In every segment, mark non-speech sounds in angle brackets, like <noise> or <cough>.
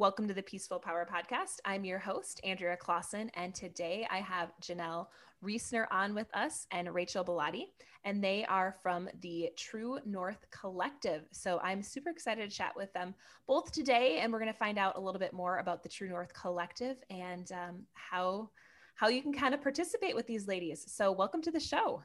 Welcome to the Peaceful Power Podcast. I'm your host, Andrea Clausen, and today I have Janelle Reesner on with us and Rachel Bellotti, and they are from the True North Collective. So I'm super excited to chat with them both today, and we're going to find out a little bit more about the True North Collective and um, how how you can kind of participate with these ladies. So welcome to the show.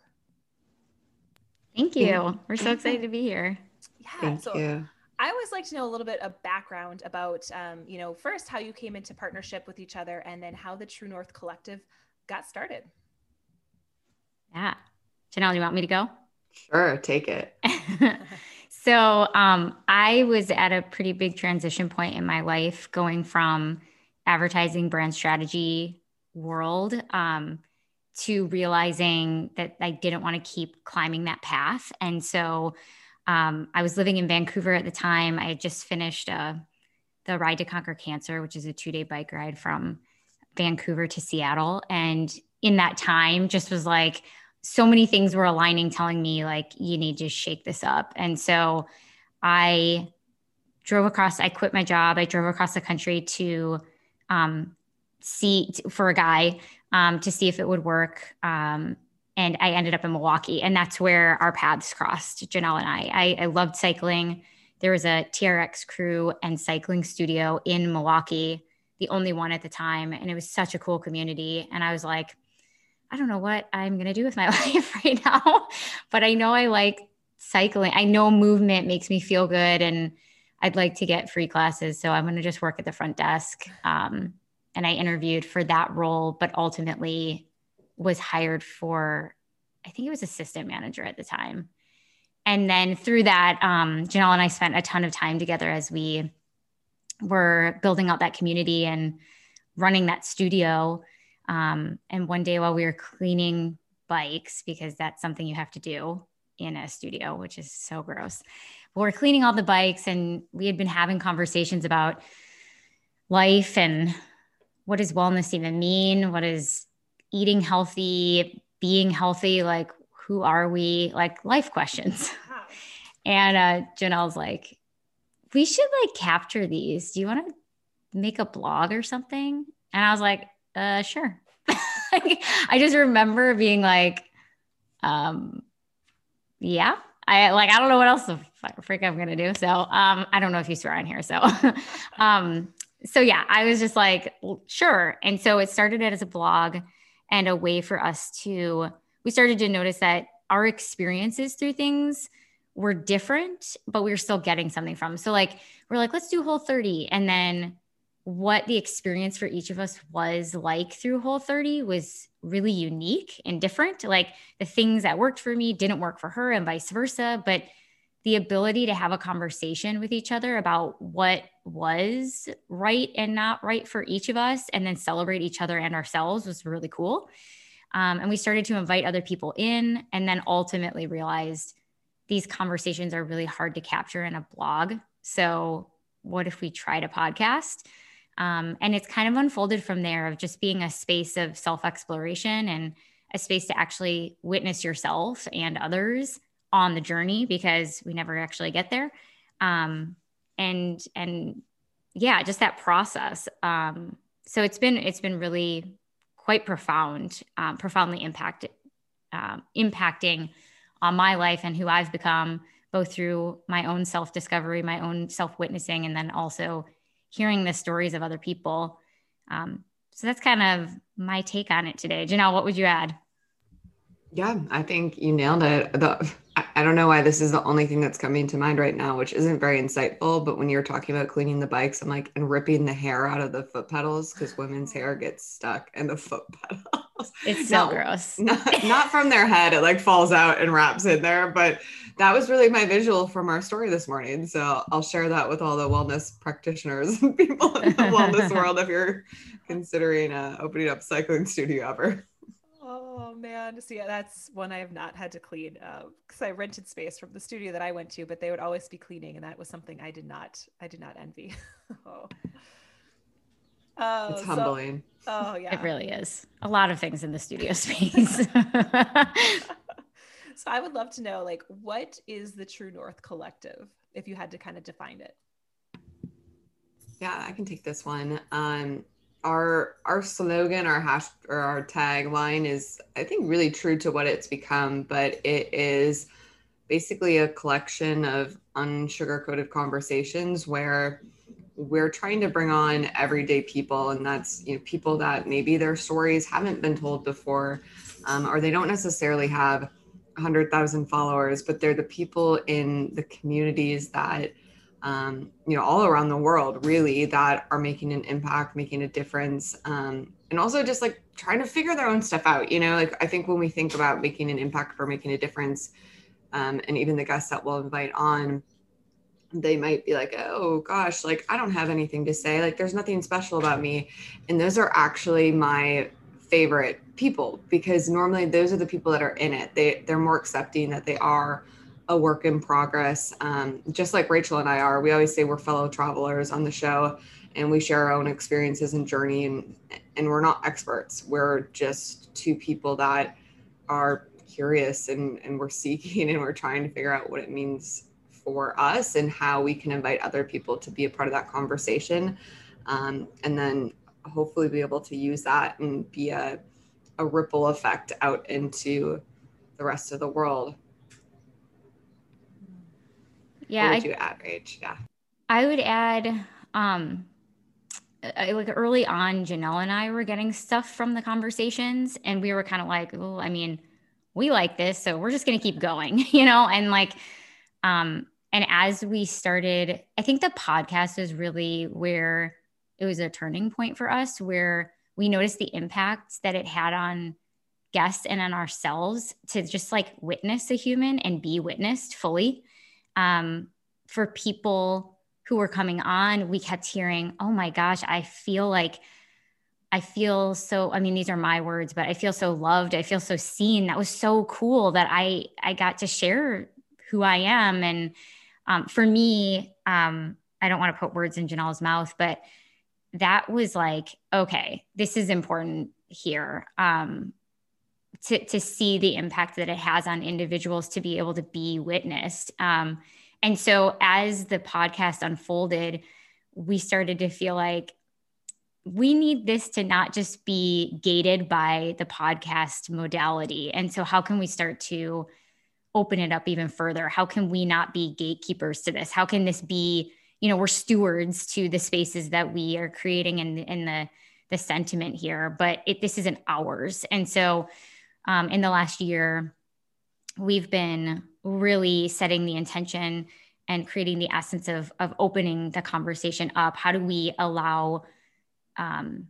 Thank you. We're so excited to be here. Yeah. Thank so you. I always like to know a little bit of background about, um, you know, first how you came into partnership with each other, and then how the True North Collective got started. Yeah, Janelle, do you want me to go? Sure, take it. <laughs> so um, I was at a pretty big transition point in my life, going from advertising brand strategy world um, to realizing that I didn't want to keep climbing that path, and so um, I was living in Vancouver at the time. I had just finished uh, the Ride to Conquer Cancer, which is a two day bike ride from Vancouver to Seattle. And in that time, just was like, so many things were aligning, telling me, like, you need to shake this up. And so I drove across, I quit my job. I drove across the country to um, see for a guy um, to see if it would work. Um, and I ended up in Milwaukee. And that's where our paths crossed, Janelle and I. I, I loved cycling. There was a TRX crew and cycling studio in Milwaukee, the only one at the time. And it was such a cool community. And I was like, I don't know what I'm going to do with my <laughs> life right now, but I know I like cycling. I know movement makes me feel good and I'd like to get free classes. So I'm going to just work at the front desk. Um, and I interviewed for that role, but ultimately was hired for, I think it was assistant manager at the time. And then through that, um, Janelle and I spent a ton of time together as we were building out that community and running that studio. Um, and one day while we were cleaning bikes, because that's something you have to do in a studio, which is so gross. But we're cleaning all the bikes, and we had been having conversations about life and what does wellness even mean? What is eating healthy, being healthy, like who are we? Like life questions. and uh, Janelle's like, we should like capture these. Do you want to make a blog or something? And I was like, uh, sure. <laughs> I just remember being like, um, yeah, I like, I don't know what else the freak I'm going to do. So, um, I don't know if you swear on here. So, <laughs> um, so yeah, I was just like, sure. And so it started as a blog and a way for us to we started to notice that our experiences through things were different but we were still getting something from. So like we're like let's do Whole30 and then what the experience for each of us was like through Whole30 was really unique and different. Like the things that worked for me didn't work for her and vice versa but the ability to have a conversation with each other about what was right and not right for each of us and then celebrate each other and ourselves was really cool. Um, and we started to invite other people in and then ultimately realized these conversations are really hard to capture in a blog. So what if we tried a podcast? Um, and it's kind of unfolded from there of just being a space of self exploration and a space to actually witness yourself and others on the journey because we never actually get there. Um, and and yeah, just that process. Um, so it's been it's been really quite profound, um, profoundly impacted, um, impacting on my life and who I've become, both through my own self discovery, my own self witnessing, and then also hearing the stories of other people. Um, so that's kind of my take on it today. Janelle, what would you add? Yeah, I think you nailed it. The I don't know why this is the only thing that's coming to mind right now, which isn't very insightful. But when you're talking about cleaning the bikes, I'm like, and ripping the hair out of the foot pedals because women's hair gets stuck in the foot <laughs> pedals. It's so gross. <laughs> Not, not from their head, it like falls out and wraps in there. But that was really my visual from our story this morning. So I'll share that with all the wellness practitioners and <laughs> people in the wellness world if you're considering uh, opening up cycling studio ever. Oh man, see, that's one I have not had to clean because uh, I rented space from the studio that I went to, but they would always be cleaning, and that was something I did not, I did not envy. oh. <laughs> Oh, it's humbling. So, oh yeah, it really is. A lot of things in the studio space. <laughs> so I would love to know, like, what is the True North Collective, if you had to kind of define it? Yeah, I can take this one. Um, our our slogan, our hash or our tagline is, I think, really true to what it's become. But it is basically a collection of unsugar-coated conversations where we're trying to bring on everyday people, and that's you know people that maybe their stories haven't been told before, um, or they don't necessarily have 100,000 followers, but they're the people in the communities that um, you know, all around the world, really, that are making an impact, making a difference, um, and also just like trying to figure their own stuff out. You know, like I think when we think about making an impact or making a difference, um, and even the guests that we'll invite on, they might be like, oh gosh, like I don't have anything to say. Like there's nothing special about me. And those are actually my favorite people because normally those are the people that are in it. They they're more accepting that they are a work in progress. Um, just like Rachel and I are, we always say we're fellow travelers on the show and we share our own experiences and journey and and we're not experts. We're just two people that are curious and, and we're seeking <laughs> and we're trying to figure out what it means for us and how we can invite other people to be a part of that conversation. Um, and then hopefully be able to use that and be a, a ripple effect out into the rest of the world. Yeah. I, add, Rach? Yeah. I would add, um, like early on, Janelle and I were getting stuff from the conversations, and we were kind of like, "Oh, I mean, we like this, so we're just going to keep going," <laughs> you know. And like, um, and as we started, I think the podcast was really where it was a turning point for us, where we noticed the impact that it had on guests and on ourselves to just like witness a human and be witnessed fully um, for people who were coming on, we kept hearing, oh my gosh, I feel like I feel so I mean these are my words but I feel so loved I feel so seen. That was so cool that I I got to share who I am. And um, for me um, I don't want to put words in Janelle's mouth but that was like okay this is important here. Um, to to see the impact that it has on individuals to be able to be witnessed. Um, and so as the podcast unfolded, we started to feel like we need this to not just be gated by the podcast modality. And so how can we start to open it up even further? How can we not be gatekeepers to this? How can this be, you know, we're stewards to the spaces that we are creating and in, the the sentiment here, but it, this isn't ours. And so um, in the last year, we've been really setting the intention and creating the essence of, of opening the conversation up. How do we allow um,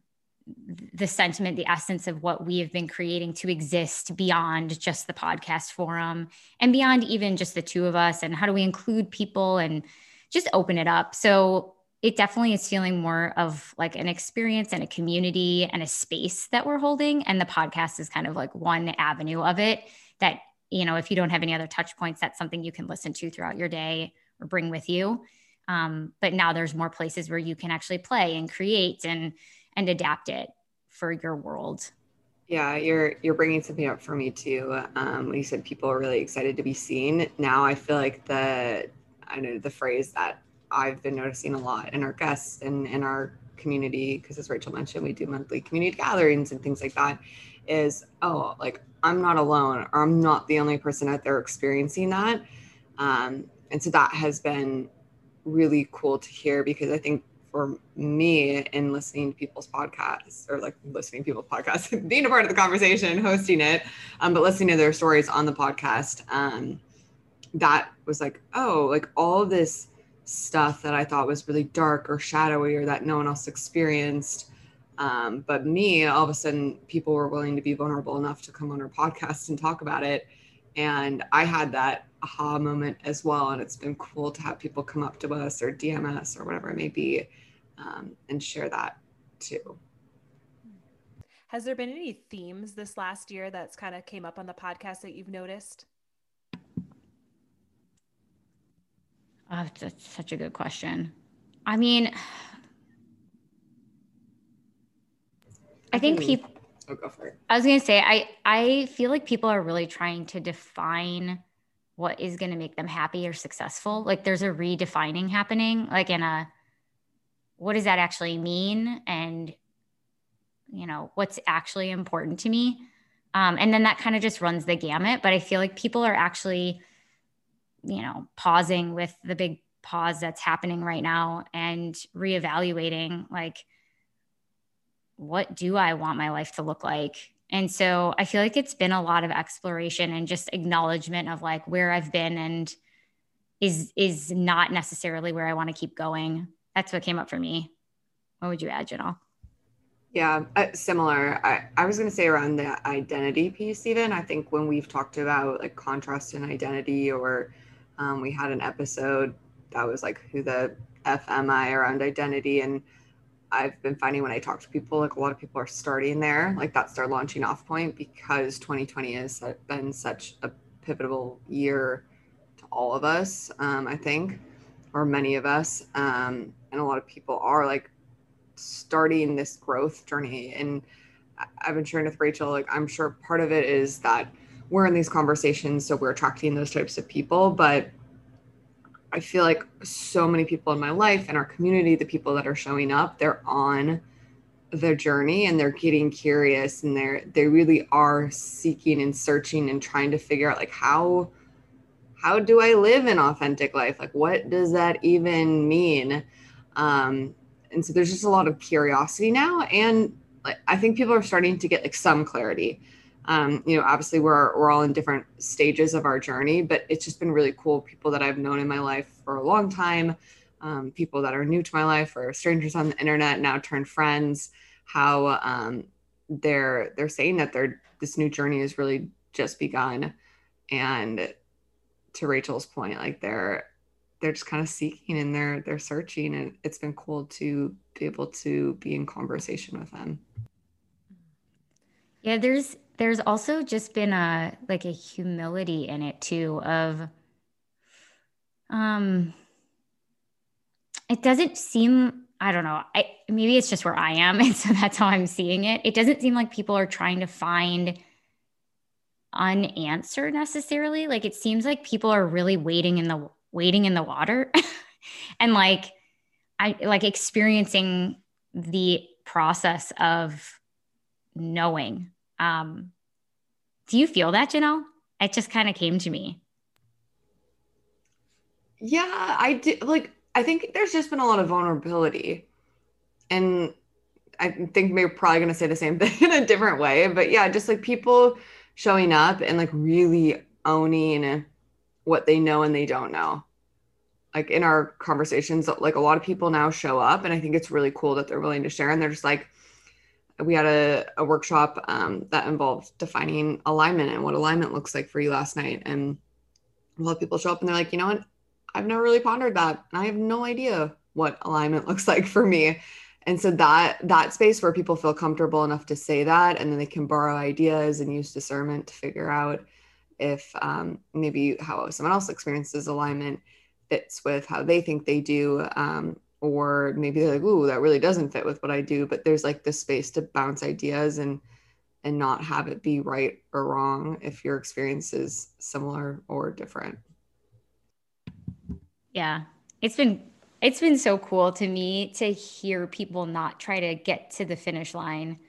the sentiment, the essence of what we have been creating to exist beyond just the podcast forum and beyond even just the two of us? And how do we include people and just open it up? So it definitely is feeling more of like an experience and a community and a space that we're holding. And the podcast is kind of like one avenue of it that, you know, if you don't have any other touch points, that's something you can listen to throughout your day or bring with you. Um, but now there's more places where you can actually play and create and and adapt it for your world. Yeah, you're you're bringing something up for me too. Um, when you said people are really excited to be seen, now I feel like the I know the phrase that I've been noticing a lot in our guests and in our community, because as Rachel mentioned, we do monthly community gatherings and things like that, is oh, like I'm not alone or I'm not the only person out there experiencing that. Um, and so that has been really cool to hear because I think for me in listening to people's podcasts or like listening to people's podcasts, <laughs> being a part of the conversation, hosting it, um, but listening to their stories on the podcast, um, that was like, oh, like all this stuff that I thought was really dark or shadowy or that no one else experienced. Um, but me, all of a sudden, people were willing to be vulnerable enough to come on our podcast and talk about it. And I had that aha moment as well. And it's been cool to have people come up to us or DM us or whatever it may be um, and share that too. Has there been any themes this last year that's kind of came up on the podcast that you've noticed? Oh, that's such a good question. I mean, I think people. Oh, go for it. I was gonna say I I feel like people are really trying to define what is going to make them happy or successful. Like there's a redefining happening, like in a what does that actually mean and you know what's actually important to me um, and then that kind of just runs the gamut but i feel like people are actually you know pausing with the big pause that's happening right now and reevaluating like what do i want my life to look like and so i feel like it's been a lot of exploration and just acknowledgement of like where i've been and is is not necessarily where i want to keep going that's what came up for me what would you add janelle yeah, uh, similar. I, I was going to say around the identity piece, even. I think when we've talked about like contrast and identity, or um, we had an episode that was like who the FMI around identity. And I've been finding when I talk to people, like a lot of people are starting there, like that's their launching off point because 2020 has been such a pivotal year to all of us, um, I think, or many of us. Um, and a lot of people are like starting this growth journey and i've been sharing with rachel like i'm sure part of it is that we're in these conversations so we're attracting those types of people but i feel like so many people in my life and our community the people that are showing up they're on their journey and they're getting curious and they're they really are seeking and searching and trying to figure out like how how do i live an authentic life? Like what does that even mean? Um and so there's just a lot of curiosity now and like, i think people are starting to get like some clarity um, you know obviously we're we're all in different stages of our journey but it's just been really cool. People that i've known in my life for a long time um, people that are new to my life or strangers on the internet now turned friends how um, they're they're saying that their this new journey has really just begun. And to rachel's point like they're they're just kind of seeking and they're they're searching and it's been cool to be able to be in conversation with them. Yeah there's there's also just been a like a humility in it too of um it doesn't seem i don't know i maybe it's just where i am <laughs> and so that's how i'm seeing it it doesn't seem like people are trying to find unanswered necessarily like it seems like people are really waiting in the waiting in the water <laughs> and like I like experiencing the process of knowing. Um, do you feel that, Janelle? It just kind of came to me. Yeah, I did. Like, I think there's just been a lot of vulnerability. And I think we're probably going to say the same <laughs> thing in a different way. But yeah, just like people showing up and like really owning what they know and they don't know like in our conversations like a lot of people now show up and i think it's really cool that they're willing to share and they're just like we had a, a workshop um, that involved defining alignment and what alignment looks like for you last night. And a lot of people show up and they're like you know what? I've never really pondered that. And i have no idea what alignment <laughs> looks like for me. And so that that space where people feel comfortable enough to say that and then they can borrow ideas and use discernment to figure out if um, maybe how someone else experiences alignment fits with how they think they do um, or maybe they're like ooh that really doesn't fit with what i do but there's like this space to bounce ideas and and not have it be right or wrong if your experience is similar or different. Yeah. It's been it's been so cool to me to hear people not try to get to the finish line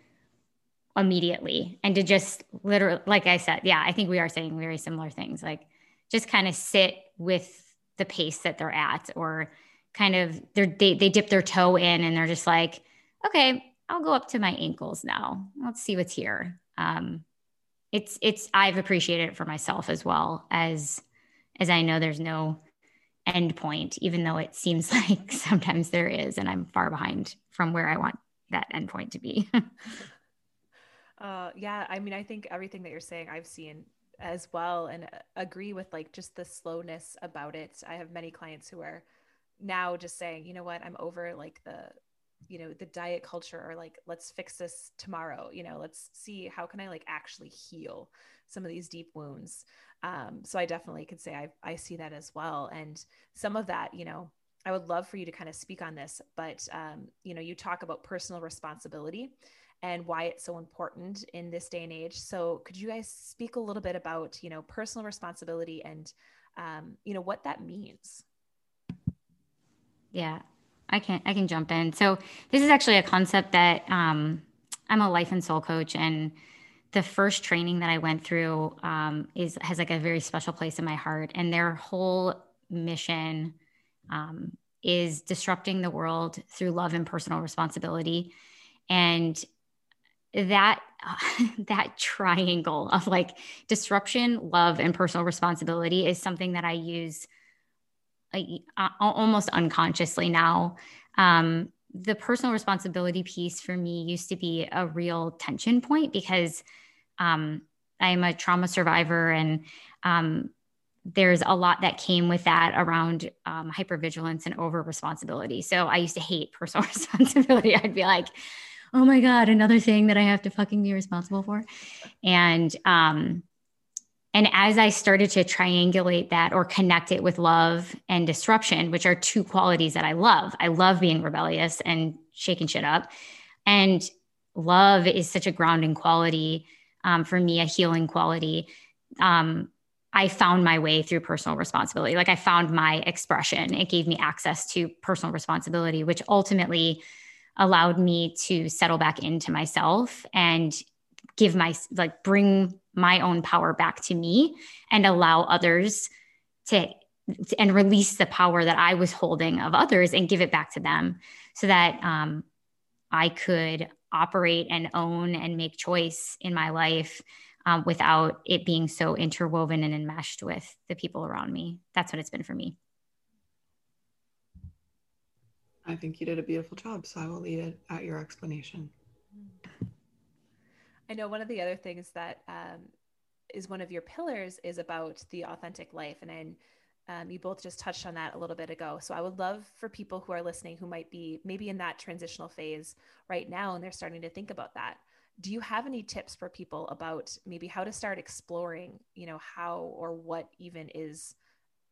immediately and to just literally like i said yeah i think we are saying very similar things like just kind of sit with the pace that they're at or kind of they they dip their toe in and they're just like okay i'll go up to my ankles now. Let's see what's here. Um, it's it's i've appreciated it for myself as well as as i know there's no end point even though it seems <laughs> like sometimes there is and i'm far behind from where i want that end point to be. <laughs> Uh, yeah i mean i think everything that you're saying i've seen as well and uh, agree with like just the slowness about it. I have many clients who are now just saying, you know what, I'm over like the you know the diet culture or like let's fix this tomorrow you know let's see how can i like actually heal some of these deep wounds um, so i definitely could say I, I see that as well and some of that you know i would love for you to kind of speak on this but um, you know you talk about personal responsibility and why it's so important in this day and age. So could you guys speak a little bit about, you know, personal responsibility and, um, you know, what that means? Yeah, I can I can jump in. So this is actually a concept that um, I'm a life and soul coach, and the first training that I went through um, is has like a very special place in my heart. And their whole mission um, is disrupting the world through love and personal responsibility, and that <laughs> that triangle of like disruption, love, and personal responsibility is something that I use uh, almost unconsciously now. Um, the personal responsibility piece for me used to be a real tension point because um, I'm a trauma survivor and um, there's a lot that came with that around um, hypervigilance and over responsibility. So I used to hate personal <laughs> responsibility. I'd be like, oh my God, another thing that I have to fucking be responsible for. And, um, and as I started to triangulate that or connect it with love and disruption, which are two qualities that I love, I love being rebellious and shaking shit up. And love is such a grounding quality um, for me, a healing quality. Um, I found my way through personal responsibility. Like I found my expression. It gave me access to personal responsibility, which ultimately allowed me to settle back into myself and give my like bring my own power back to me and allow others to and release the power that I was holding of others and give it back to them so that um, I could operate and own and make choice in my life um, without it being so interwoven and enmeshed with the people around me. That's what it's been for me. I think you did a beautiful job. So I will leave it at your explanation. I know one of the other things that um, is one of your pillars is about the authentic life. And then um, you both just touched on that a little bit ago. So I would love for people who are listening who might be maybe in that transitional phase right now and they're starting to think about that. Do you have any tips for people about maybe how to start exploring, you know, how or what even is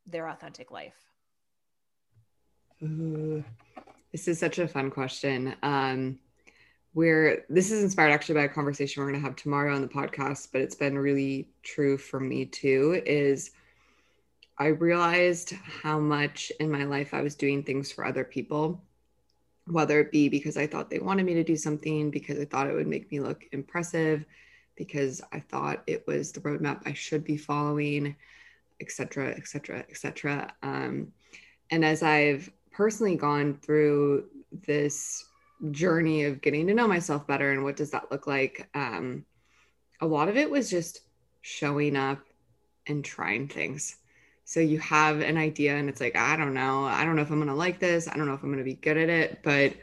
their authentic life? This is such a fun question. Um, where this is inspired actually by a conversation we're going to have tomorrow on the podcast, but it's been really true for me too. Is I realized how much in my life I was doing things for other people, whether it be because I thought they wanted me to do something, because I thought it would make me look impressive, because I thought it was the roadmap I should be following, etc., etc., etc. And as I've personally gone through this journey of getting to know myself better and what does that look like um, a lot of it was just showing up and trying things. So you have an idea and it's like i don't know. I don't know if i'm going to like this. I don't know if i'm going to be good at it but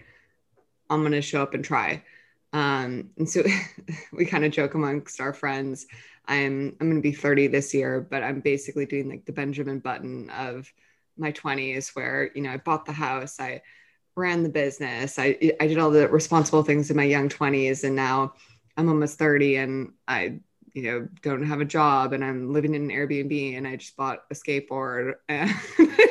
i'm going to show up and try. Um, and so <laughs> we kind of joke amongst our friends i'm i'm going to be 30 this year but i'm basically doing like the benjamin button of my 20s where you know i bought the house i ran the business i i did all the responsible things in my young 20s and now i'm almost 30 and i you know don't have a job and i'm living in an airbnb and i just bought a skateboard <laughs> and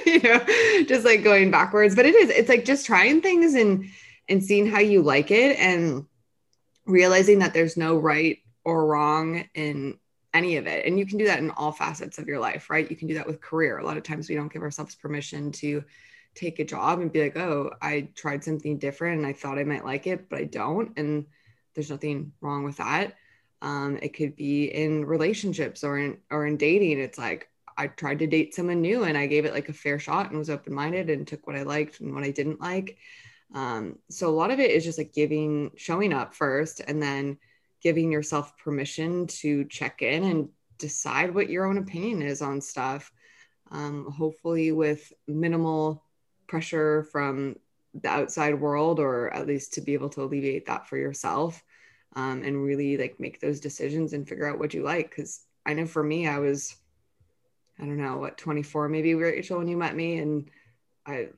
you know just like going backwards but it is it's like just trying things and and seeing how you like it and realizing that there's no right or wrong in any of it. And you can do that in all facets of your life, right? You can do that with career. A lot of times we don't give ourselves permission to take a job and be like, oh, I tried something different and I thought I might like it, but I don't. And there's nothing wrong with that. Um, it could be in relationships or in or in dating. It's like I tried to date someone new and I gave it like a fair shot and was open minded and took what I liked and what I didn't like. Um, so a lot of it is just like giving, showing up first, and then giving yourself permission to check in and decide what your own opinion is on stuff. Um, hopefully, with minimal pressure from the outside world, or at least to be able to alleviate that for yourself um, and really like make those decisions and figure out what you like. Because I know for me, I was, I don't know, what 24 maybe, Rachel, when you met me, and I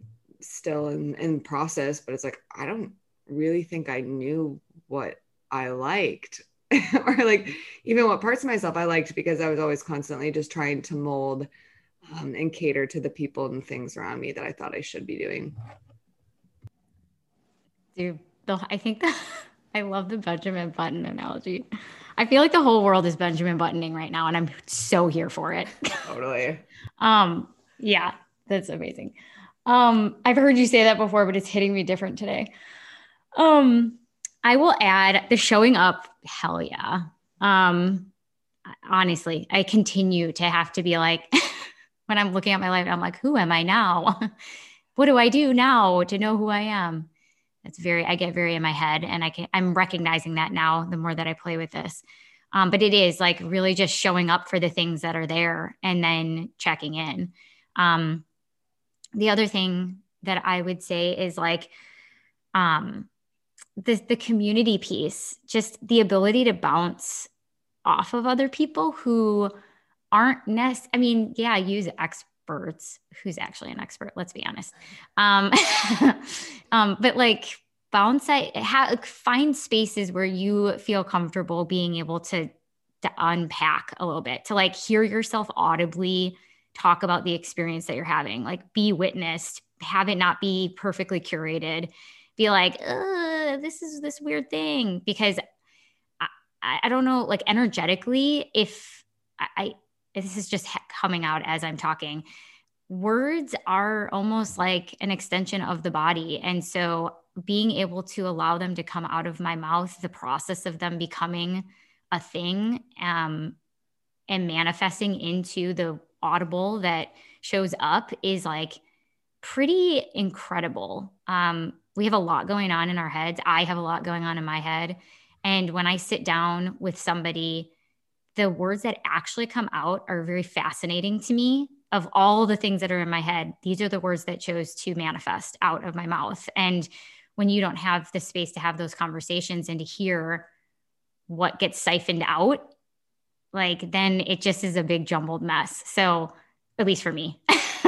still in in process, but it's like I don't really think I knew what I liked <laughs> or like even what parts of myself I liked because I was always constantly just trying to mold um, and cater to the people and things around me that I thought I should be doing. Dude, I think that <laughs> I love the Benjamin Button analogy. I feel like the whole world is Benjamin buttoning right now, and I'm so here for it. <laughs> Totally. um, yeah, that's amazing. Um, I've heard you say that before, but it's hitting me different today. Um, I will add the showing up. Hell yeah. Um, honestly, I continue to have to be like, <laughs> when I'm looking at my life, I'm like, who am I now? <laughs> what do I do now to know who I am? That's very, I get very in my head and I can, I'm recognizing that now the more that I play with this. Um, but it is like really just showing up for the things that are there and then checking in. Um, the other thing that I would say is like, um, the, the community piece, just the ability to bounce off of other people who aren't nest. I mean, yeah, use experts. Who's actually an expert? Let's be honest. Um, <laughs> um, but like bounce, I ha- find spaces where you feel comfortable being able to to unpack a little bit, to like hear yourself audibly talk about the experience that you're having, like be witnessed, have it not be perfectly curated, be like, this is this weird thing because I, I don't know, like energetically, if I, I this is just coming out as I'm talking, words are almost like an extension of the body. And so being able to allow them to come out of my mouth, the process of them becoming a thing um, and manifesting into the audible that shows up is like pretty incredible. Um, we have a lot going on in our heads. I have a lot going on in my head. And when I sit down with somebody, the words that actually come out are very fascinating to me. Of all the things that are in my head, these are the words that chose to manifest out of my mouth. And when you don't have the space to have those conversations and to hear what gets siphoned out, like then it just is a big jumbled mess. So, at least for me.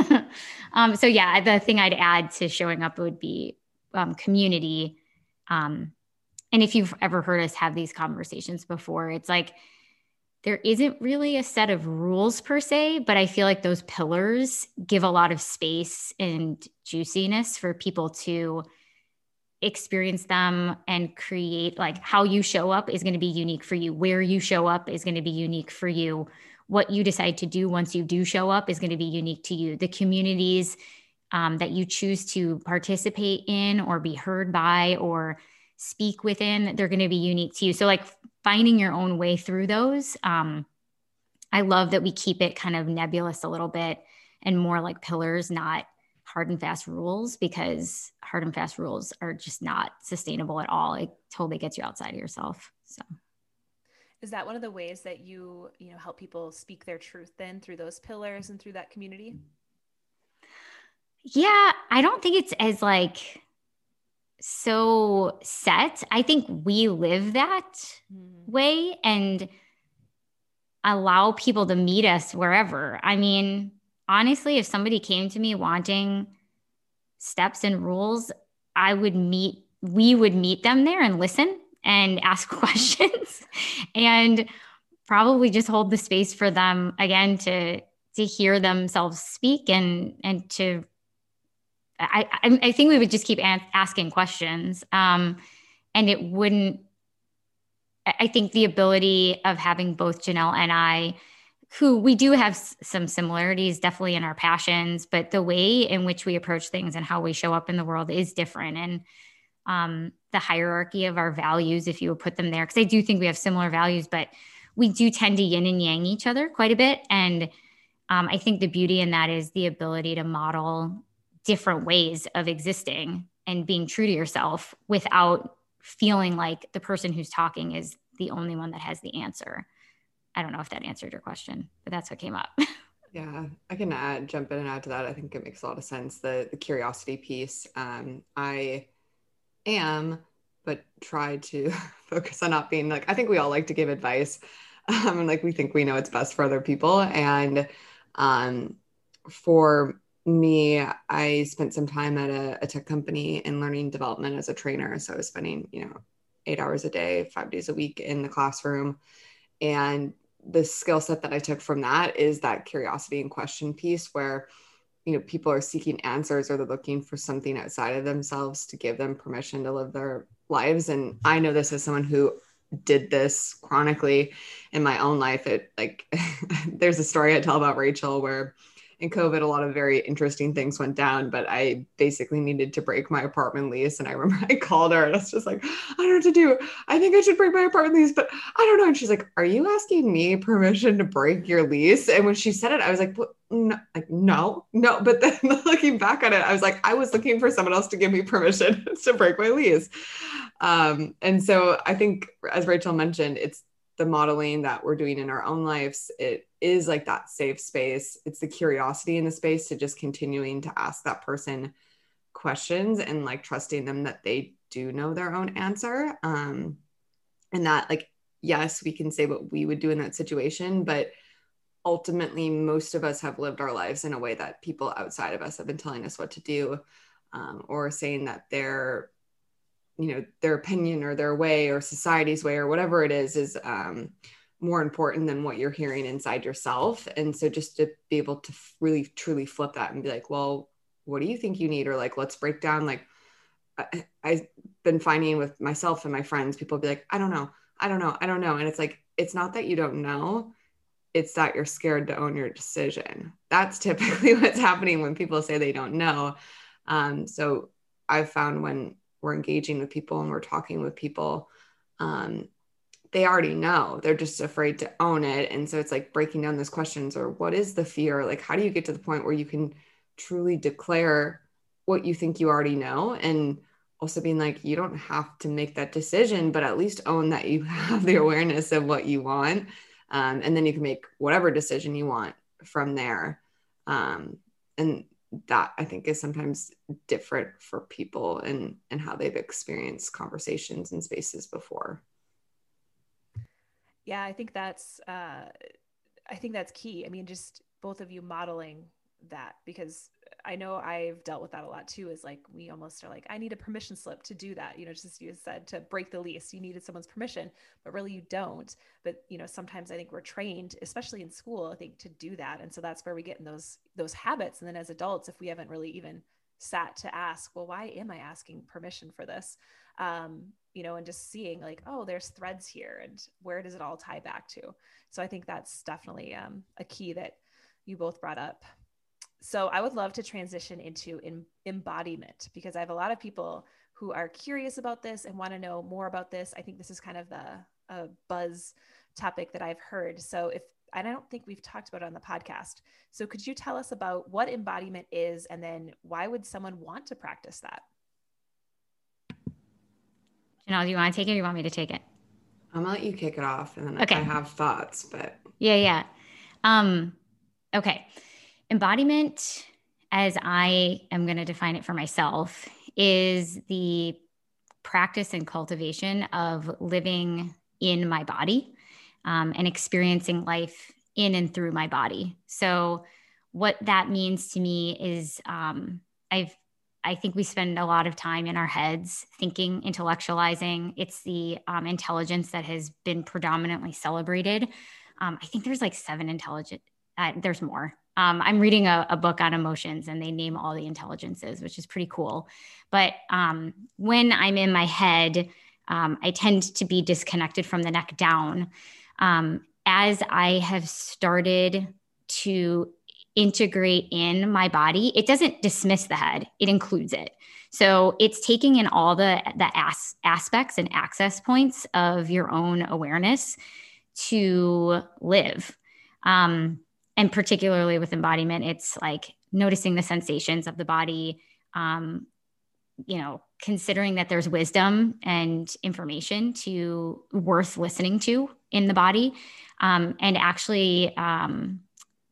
<laughs> um, so, yeah, the thing I'd add to showing up would be um, community. Um, and if you've ever heard us have these conversations before, it's like there isn't really a set of rules per se, but I feel like those pillars give a lot of space and juiciness for people to experience them and create like how you show up is going to be unique for you. Where you show up is going to be unique for you. What you decide to do once you do show up is going to be unique to you. The communities um, that you choose to participate in or be heard by or speak within, they're going to be unique to you. So, like finding your own way through those. Um, I love that we keep it kind of nebulous a little bit and more like pillars, not hard and fast rules, because hard and fast rules are just not sustainable at all. It totally gets you outside of yourself. So, is that one of the ways that you you know help people speak their truth then through those pillars and through that community? Yeah, I don't think it's as like so set. I think we live that mm. way and allow people to meet us wherever. I mean, honestly, if somebody came to me wanting steps and rules, I would meet, we would meet them there and listen and <laughs> ask questions <laughs> and probably just hold the space for them again to to hear themselves speak and and to I, I, think we would just keep asking questions. Um, and it wouldn't, I think the ability of having both Janelle and I, who we do have some similarities definitely in our passions, but the way in which we approach things and how we show up in the world is different. And um, the hierarchy of our values, if you would put them there, because I do think we have similar values, but we do tend to yin and yang each other quite a bit. And um, I think the beauty in that is the ability to model different ways of existing and being true to yourself without feeling like the person who's talking is the only one that has the answer. I don't know if that answered your question, but that's what came up. <laughs> yeah, I can add, jump in and add to that. I think it makes a lot of sense. The the curiosity piece. Um, I am, but try to <laughs> focus on not being like. I think we all like to give advice, <laughs> um, and like we think we know what's best for other people. And um, for me, I spent some time at a, a, tech company in learning development as a trainer. So I was spending, you know, eight hours a day, five days a week in the classroom. And the skill set that I took from that is that curiosity and question piece where, you know, people are seeking answers or they're looking for something outside of themselves to give them permission to live their lives. And I know this as someone who did this chronically in my own life. It like, <laughs> there's a story I tell about Rachel where in COVID, a lot of very interesting things went down, but I basically needed to break my apartment lease. And I remember <laughs> I called her and I was just like, I don't know what to do. I think I should break my apartment lease, but I don't know. And she's like, Are you asking me permission to break your lease? And when she said it, I was like, no, like, no, no. <laughs> But then <laughs> looking back on it, I was like, I was looking for someone else to give me permission to break my lease. Um, and so I think, as Rachel mentioned, it's the modeling that we're doing in our own lives. It is like that safe space. It's the curiosity in the space to just continuing to ask that person questions and like trusting them that they do know their own answer. Um, and that, like, yes, we can say what we would do in that situation, but ultimately, most of us have lived our lives in a way that people outside of us have been telling us what to do um, or saying that they're you know their opinion or their way or society's way or whatever it is is um, more important than what you're hearing inside yourself. And so just to be able to really truly flip that and be like well what do you think you need? Or like let's break down like I, i've been finding with myself and my friends people be like i don't know i don't know i don't know. And it's like it's not that you don't know it's that you're scared to own your decision. That's <laughs> typically what's happening when people say they don't know. Um, so i've found when we're engaging with people and we're talking with people um, they already know. They're just afraid to own it. And so it's like breaking down those questions or what is the fear? Like how do you get to the point where you can truly declare what you think you already know? And also being like you don't have to make that decision but at least own that you <laughs> have the awareness of what you want. Um, and then you can make whatever decision you want from there. Um, and that I think is sometimes different for people and and how they've experienced conversations and spaces before. Yeah, I think that's uh, I think that's key. I mean, just both of you modeling that because I know I've dealt with that a lot too. Is like we almost are like, I need a permission slip to do that. You know, just as you said, to break the lease, you needed someone's permission, but really you don't. But you know, sometimes I think we're trained, especially in school, I think to do that, and so that's where we get in those those habits. And then as adults, if we haven't really even sat to ask, well, why am I asking permission for this? Um, you know, and just seeing like, oh, there's threads here, and where does it all tie back to? So I think that's definitely um, a key that you both brought up so I would love to transition into in, embodiment because I have a lot of people who are curious about this and want to know more about this. I think this is kind of the a buzz topic that I've heard. So if and I don't think we've talked about it on the podcast. So could you tell us about what embodiment is and then why would someone want to practice that? Janelle, do you want to take it or you want me to take it? I'm gonna let you kick it off and then okay. I have thoughts, but yeah, yeah. Um, okay. Embodiment, as I am going to define it for myself, is the practice and cultivation of living in my body um, and experiencing life in and through my body. So, what that means to me is um, I've I think we spend a lot of time in our heads thinking, intellectualizing. It's the um, intelligence that has been predominantly celebrated. Um, I think there's like seven intelligent. Uh, there's more, um, I'm reading a, a, book on emotions and they name all the intelligences, which is pretty cool. But um, when I'm in my head, um, I tend to be disconnected from the neck down. Um, as I have started to integrate in my body, it doesn't dismiss the head, it includes it. So it's taking in all the, the as- aspects and access points of your own awareness to live. Um, and particularly with embodiment it's like noticing the sensations of the body um, you know considering that there's wisdom and information to worth listening to in the body um, and actually um,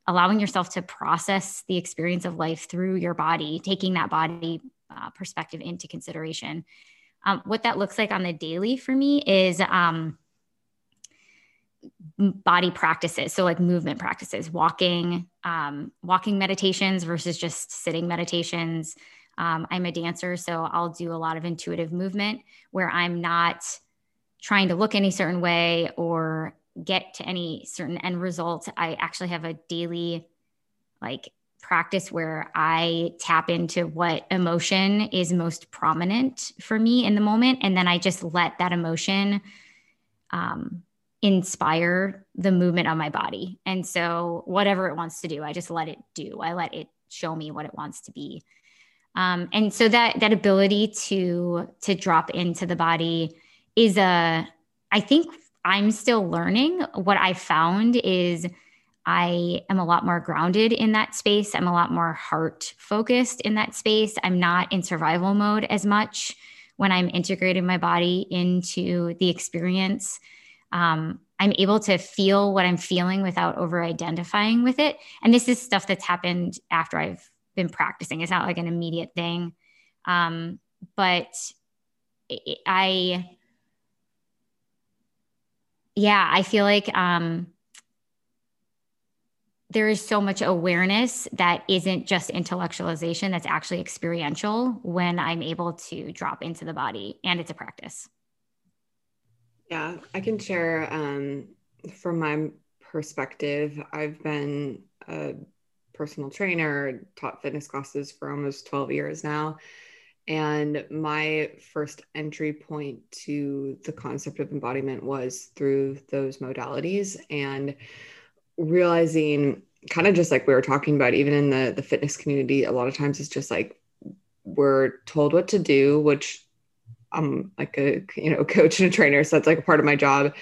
allowing yourself to process the experience of life through your body taking that body uh, perspective into consideration. Um, what that looks like on the daily for me is um, body practices. So like movement practices walking um, walking meditations versus just sitting meditations. Um, i'm a dancer so i'll do a lot of intuitive movement where i'm not trying to look any certain way or get to any certain end result i actually have a daily like practice where i tap into what emotion is most prominent for me in the moment and then i just let that emotion um, inspire the movement of my body. And so whatever it wants to do, I just let it do. I let it show me what it wants to be. Um, and so that that ability to to drop into the body is a I think I'm still learning. What I found is I am a lot more grounded in that space. I'm a lot more heart focused in that space. I'm not in survival mode as much when I'm integrating my body into the experience. Um, I'm able to feel what I'm feeling without over identifying with it. And this is stuff that's happened after I've been practicing. It's not like an immediate thing. Um, but I, yeah, I feel like um, there is so much awareness that isn't just intellectualization, that's actually experiential when I'm able to drop into the body and it's a practice. Yeah, I can share um, from my perspective. I've been a personal trainer, taught fitness classes for almost 12 years now. And my first entry point to the concept of embodiment was through those modalities and realizing kind of just like we were talking about even in the the fitness community a lot of times it's just like we're told what to do which I'm like a you know <laughs> coach and a trainer, so that's like a part of my job.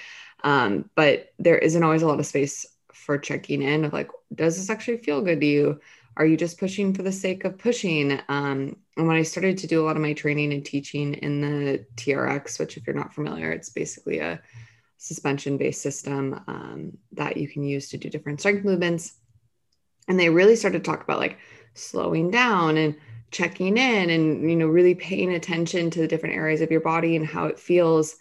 Um, but there isn't always a lot of space for checking in of like, does this actually feel good to you? Are you just pushing for the sake of pushing? Um, and when I started to do a lot of my training and teaching in the TRX, which if you're not familiar, it's basically a suspension based system um, that you can use to do different strength movements. And they really started to talk about like slowing down and checking in and you know really paying attention to the different areas of your body and how it feels.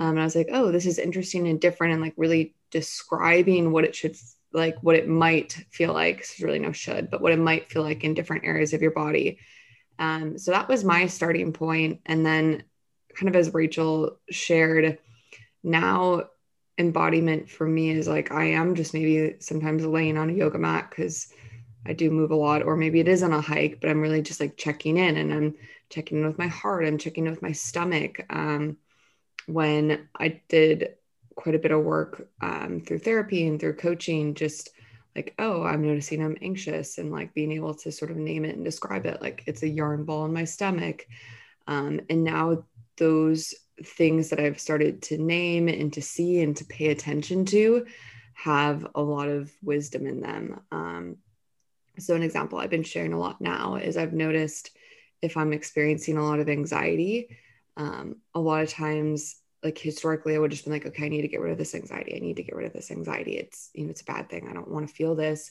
Um, and i was like oh this is interesting and different and like really describing what it should like what it might feel like there's really no should but what it might feel like in different areas of your body. Um, so that was my starting point and then kind of as rachel shared now embodiment for me is like i am just maybe sometimes laying on a yoga mat because I do move a lot, or maybe it is on a hike, but I'm really just like checking in and I'm checking in with my heart. I'm checking in with my stomach. Um, when I did quite a bit of work um, through therapy and through coaching, just like, oh, I'm noticing I'm anxious and like being able to sort of name it and describe it like it's a yarn ball in my stomach. Um, and now those things that I've started to name and to see and to pay attention to have a lot of wisdom in them. Um, so, an example I've been sharing a lot now is I've noticed if I'm experiencing a lot of anxiety, um, a lot of times, like historically, I would just been like, okay, I need to get rid of this anxiety. I need to get rid of this anxiety. It's, you know, it's a bad thing. I don't want to feel this.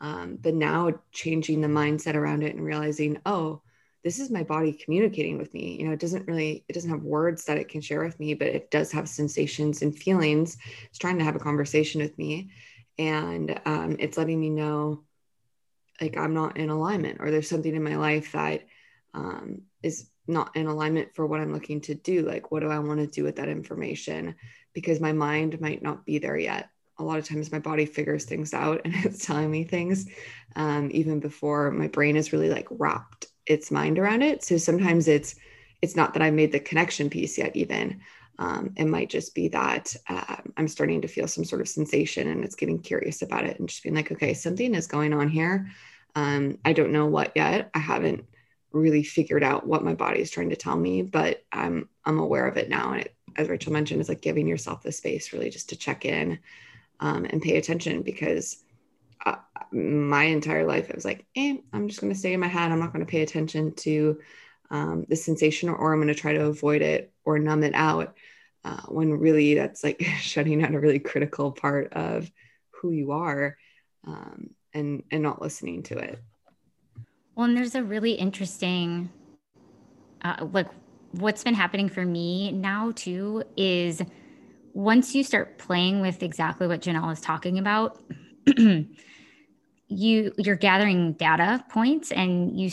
Um, but now changing the mindset around it and realizing, oh, this is my body communicating with me. You know, it doesn't really, it doesn't have words that it can share with me, but it does have sensations and feelings. It's trying to have a conversation with me. And um, it's letting me know like I'm not in alignment or there's something in my life that um, is not in alignment for what I'm looking to do. Like, what do I want to do with that information? Because my mind might not be there yet. A lot of times my body figures things out <laughs> and it's telling me things um, even before my brain is really like wrapped its mind around it. So sometimes it's it's not that I made the connection piece yet, even. Um, it might just be that uh, I'm starting to feel some sort of sensation and it's getting curious about it and just being like, okay, something is going on here. Um, I don't know what yet. I haven't really figured out what my body is trying to tell me, but I'm I'm aware of it now. And it, as Rachel mentioned, it's like giving yourself the space really just to check in um, and pay attention because uh, my entire life it was like, eh, I'm just going to stay in my head. I'm not going to pay attention to um, the sensation, or, or I'm going to try to avoid it or numb it out. Uh, when really that's like <laughs> shutting out a really critical part of who you are um, and and not listening to it. Well, and there's a really interesting, uh, like what's been happening for me now too is once you start playing with exactly what Janelle is talking about. <clears throat> you you're gathering data points and you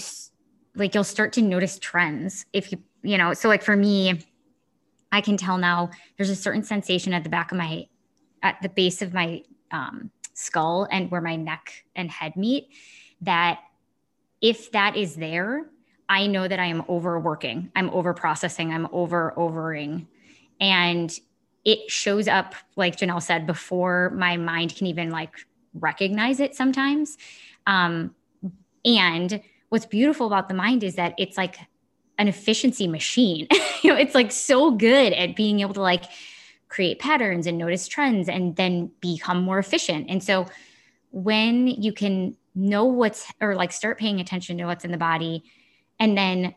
like you'll start to notice trends if you you know so like for me i can tell now there's a certain sensation at the back of my at the base of my um, skull and where my neck and head meet that if that is there i know that i am overworking. I'm over processing i'm over overing and it shows up, like Janelle said, before my mind can even like recognize it sometimes. Um, and what's beautiful about the mind is that it's like an efficiency machine. <laughs> you know, it's like so good at being able to like create patterns and notice trends and then become more efficient. And so when you can know what's or like start paying attention to what's in the body and then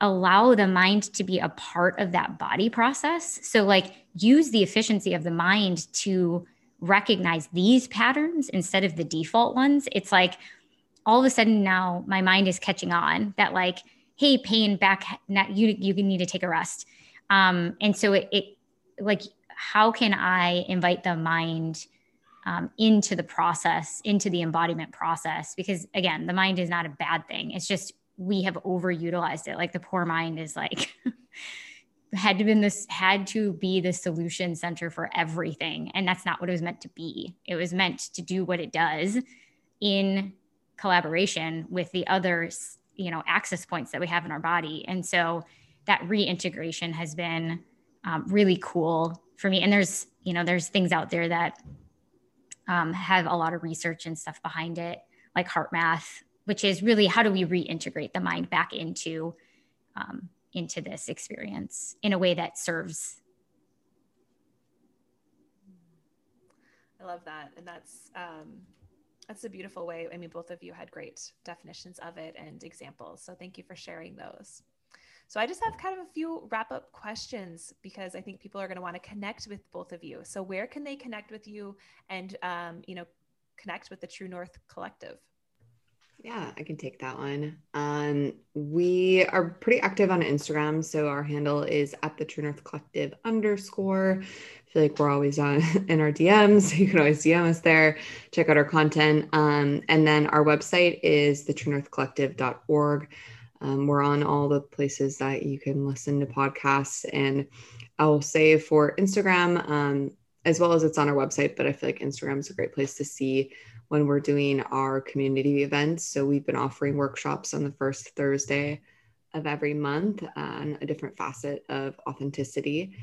allow the mind to be a part of that body process. So, like, use the efficiency of the mind to recognize these patterns instead of the default ones. It's like all of a sudden now my mind is catching on that, like, hey, pain back, you you need to take a rest. Um, and so it, it like, how can I invite the mind? Um, into the process, into the embodiment process, because again, the mind is not a bad thing. It's just we have overutilized it. Like the poor mind is like <laughs> had to been this had to be the solution center for everything. And that's not what it was meant to be. It was meant to do what it does in collaboration with the other, you know, access points that we have in our body. And so that reintegration has been um, really cool for me. And there's, you know, there's things out there that um, have a lot of research and stuff behind it, like HeartMath which is really how do we reintegrate the mind back into um, into this experience in a way that serves i love that and that's um, that's a beautiful way i mean both of you had great definitions of it and examples so thank you for sharing those so I just have kind of a few wrap up questions because I think people are going to want to connect with both of you. So where can they connect with you and um, you know connect with the True North Collective? Yeah, I can take that one. Um, we are pretty active on Instagram. So our handle is at the True North Collective underscore. I feel like we're always on <laughs> in our DMs. You can always DM us there, check out our content. Um, and then our website is the True North Collective.org. Um, we're on all the places that you can listen to podcasts. And I'll say for Instagram, um, as well as it's on our website, but I feel like Instagram is a great place to see when we're doing our community events. So we've been offering workshops on the first Thursday of every month on a different facet of authenticity.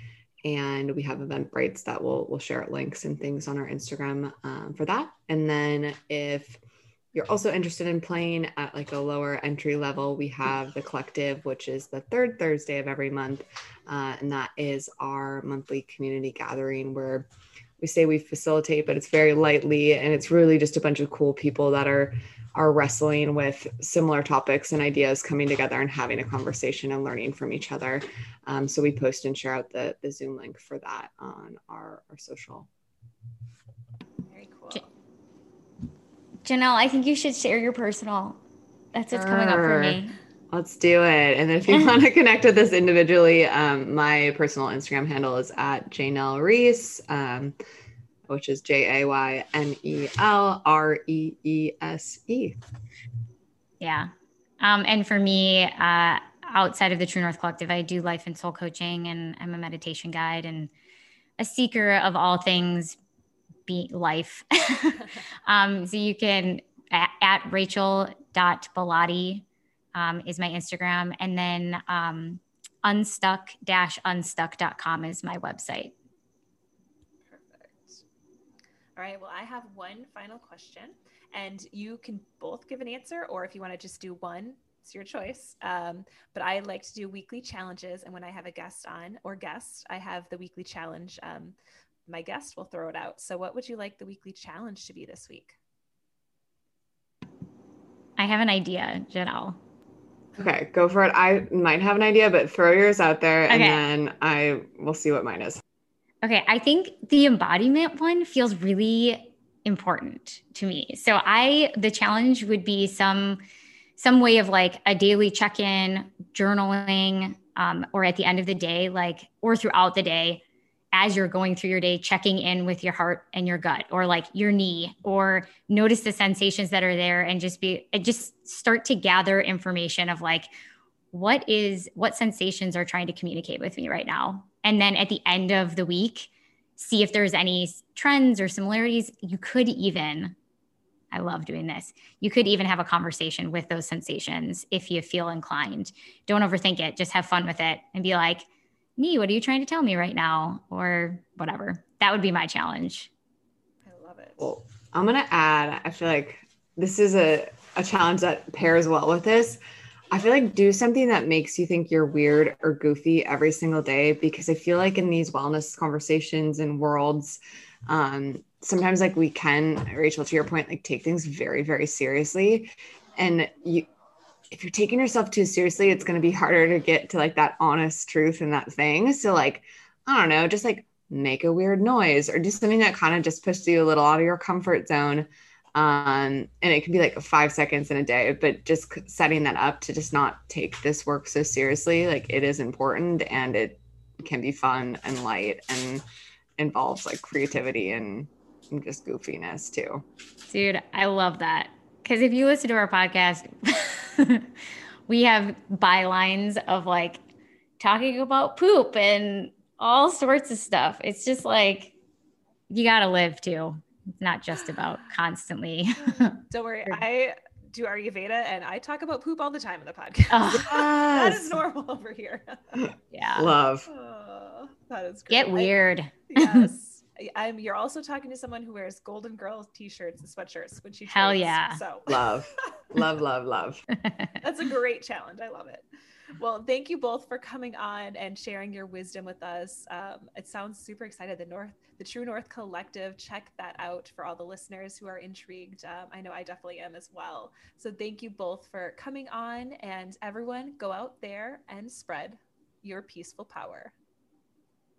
And we have event Eventbrites that will will share links and things on our Instagram um, for that. And then if you're also interested in playing at like a lower entry level, we have the collective, which is the third Thursday of every month. Uh, and that is our monthly community gathering where we say we facilitate, but it's very lightly, and it's really just a bunch of cool people that are are wrestling with similar topics and ideas coming together and having a conversation and learning from each other. Um, so we post and share out the the Zoom link for that on our our social. Very cool. Janelle, I think you should share your personal. That's what's coming up for me. Let's do it. And if you want to connect with us individually, um, my personal Instagram handle is at Janelle Reese, um, which is J A Y N E L R E E S E. Yeah. Um, and for me, uh, outside of the True North Collective, I do life and soul coaching, and I'm a meditation guide and a seeker of all things be life. <laughs> <laughs> um, so you can at, at rachel.bellotti um, is my Instagram. And then um, unstuck unstuck.com is my website. Perfect. All right. Well, I have one final question, and you can both give an answer, or if you want to just do one, it's your choice. Um, but I like to do weekly challenges. And when I have a guest on or guest, I have the weekly challenge. Um, my guest will throw it out. So, what would you like the weekly challenge to be this week? I have an idea, Janelle. Okay, go for it. I might have an idea, but throw yours out there and then I will see what mine is. Okay, I think the embodiment one feels really important to me. So I the challenge would be some some way of like a daily check-in, journaling, um, or at the end of the day, like or throughout the day, as you're going through your day, checking in with your heart and your gut, or like your knee, or notice the sensations that are there and just be, just start to gather information of like, what is, what sensations are trying to communicate with me right now? And then at the end of the week, see if there's any trends or similarities. You could even, I love doing this. You could even have a conversation with those sensations if you feel inclined. Don't overthink it. Just have fun with it and be like, "Knee, what are you trying to tell me right now?" or whatever. That would be my challenge. I love it. Well, I'm gonna add. I feel like this is a a challenge that pairs well with this. I feel like do something that makes you think you're weird or goofy every single day because I feel like in these wellness conversations and worlds, um, sometimes like we can, Rachel, to your point, like take things very, very seriously. And you, if you're taking yourself too seriously, it's going to be harder to get to like that honest truth and that thing. So, like, I don't know, just like make a weird noise or do something that kind of just pushes you a little out of your comfort zone um, and it can be like five seconds in a day but just setting that up to just not take this work so seriously like it is important and it can be fun and light and involves like creativity and, and just goofiness too dude i love that because if you listen to our podcast <laughs> <laughs> we have bylines of like talking about poop and all sorts of stuff it's just like you gotta live too it's not just about <sighs> constantly. Don't worry. <laughs> I do Ayurveda and I talk about poop all the time in the podcast. Oh, yes. <laughs> that is normal over here. yeah. Love. Oh, that is great. Get weird. I, yes. I'm, you're also talking to someone who wears Golden Girl t-shirts and sweatshirts when she trains, Hell yeah. So love, love, love, love. <laughs> That's a great challenge. I love it well, thank you both for coming on and sharing your wisdom with us. Um, it sounds super excited. The North, the True North Collective, check that out for all the listeners who are intrigued. Um, I know I definitely am as well. So thank you both for coming on, and everyone, go out there and spread your peaceful power.